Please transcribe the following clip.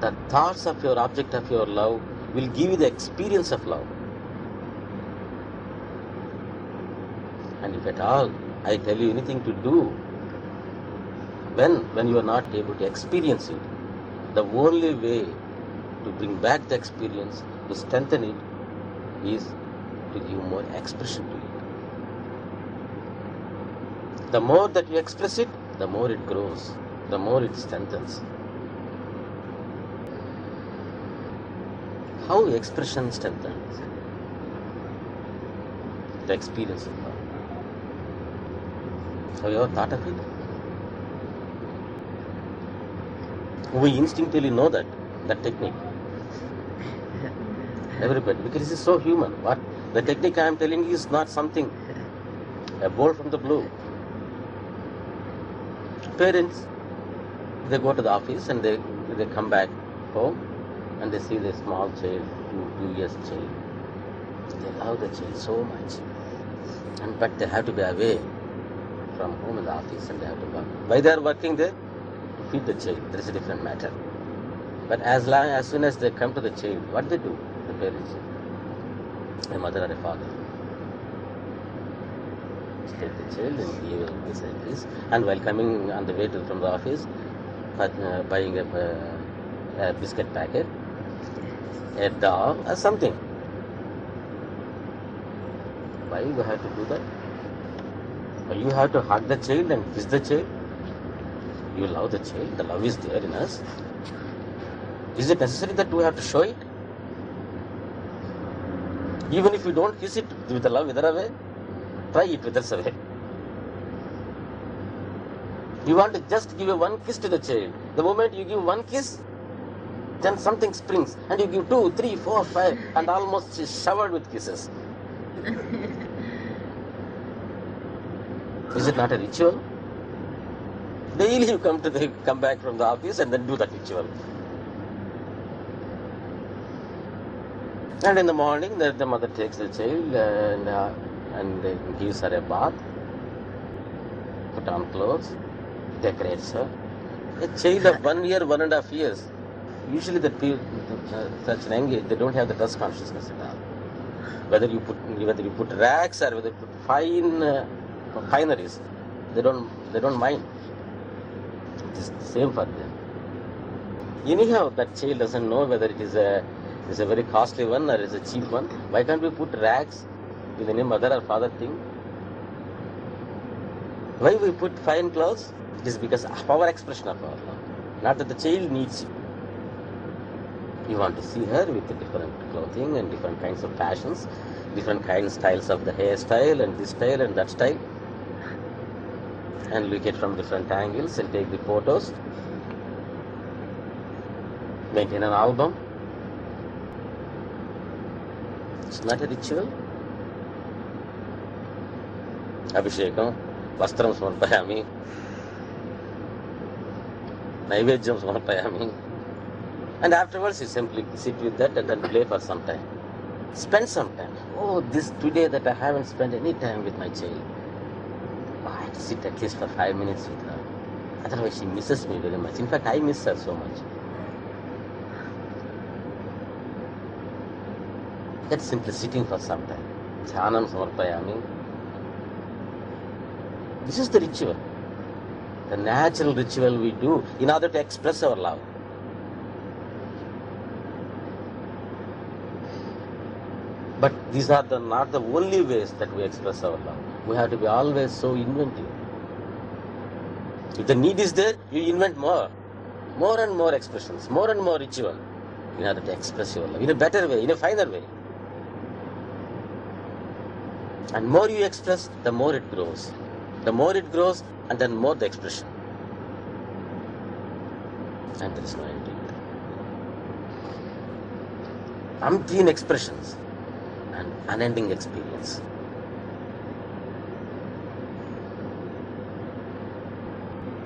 the thoughts of your object of your love will give you the experience of love. And if at all I tell you anything to do, when when you are not able to experience it, the only way to bring back the experience, to strengthen it, is to give more expression to it. The more that you express it, the more it grows, the more it strengthens. How expression strengthens the experience of love. Have you ever thought of it? We instinctively know that, that technique. Everybody, because this is so human. What the technique I am telling you is not something a bolt from the blue. Parents, they go to the office and they they come back home and they see the small child, two, two years child. They love the child so much. And but they have to be away from home in the office and they have to work. Why they are working there? To feed the child. That is a different matter. But as long as soon as they come to the child, what they do? The parents, a mother or a father, take the child and give this and this. And while coming on the way to, from the office, uh, buying a, uh, a biscuit packet, a doll, or something. Why you have to do that? Why you have to hug the child and kiss the child? You love the child. The love is there in us. Is it necessary that we have to show it? Even if you don't kiss it with the love wither away, try it withers away. You want to just give a one kiss to the child. The moment you give one kiss, then something springs, and you give two, three, four, five, and almost she's showered with kisses. Is it not a ritual? Daily you come to the come back from the office and then do that ritual. And in the morning, the, the mother takes the child and, uh, and uh, gives her a bath, put on clothes, decorates her. A child of one year, one and a half years, usually the people, uh, such an age, they don't have the dust consciousness at all. Whether you put whether you put rags or whether you put fine uh, fineries, they don't they don't mind. It's the same for them. Anyhow, that child doesn't know whether it is a is a very costly one or is a cheap one. Why can't we put rags with any mother or father thing? Why we put fine clothes? It is because of our expression of our love. Not that the child needs you You want to see her with the different clothing and different kinds of fashions, different kinds styles of the hairstyle and this style and that style. And look at from different angles and take the photos. Maintain an album. It's not a ritual. అభిషేకం వస్త్రం సమర్పయామి నైవేద్యం సమర్పయామి and afterwards you simply sit with that and then play for some time. Spend some time. Oh this today that i haven't spent any time with my child. Oh, i have to sit at least for five minutes with her. Otherwise she misses me very much. In fact i miss her so much. That's simply sitting for some time. Dhyanam samarpayami. This is the ritual. The natural ritual we do in order to express our love But these are the, not the only ways that we express our love. We have to be always so inventive. If the need is there, you invent more. More and more expressions, more and more ritual in order to express your love in a better way, in a finer way. And more you express, the more it grows. The more it grows, and then more the expression. And there is no end to it. Umpteen expressions and unending experience.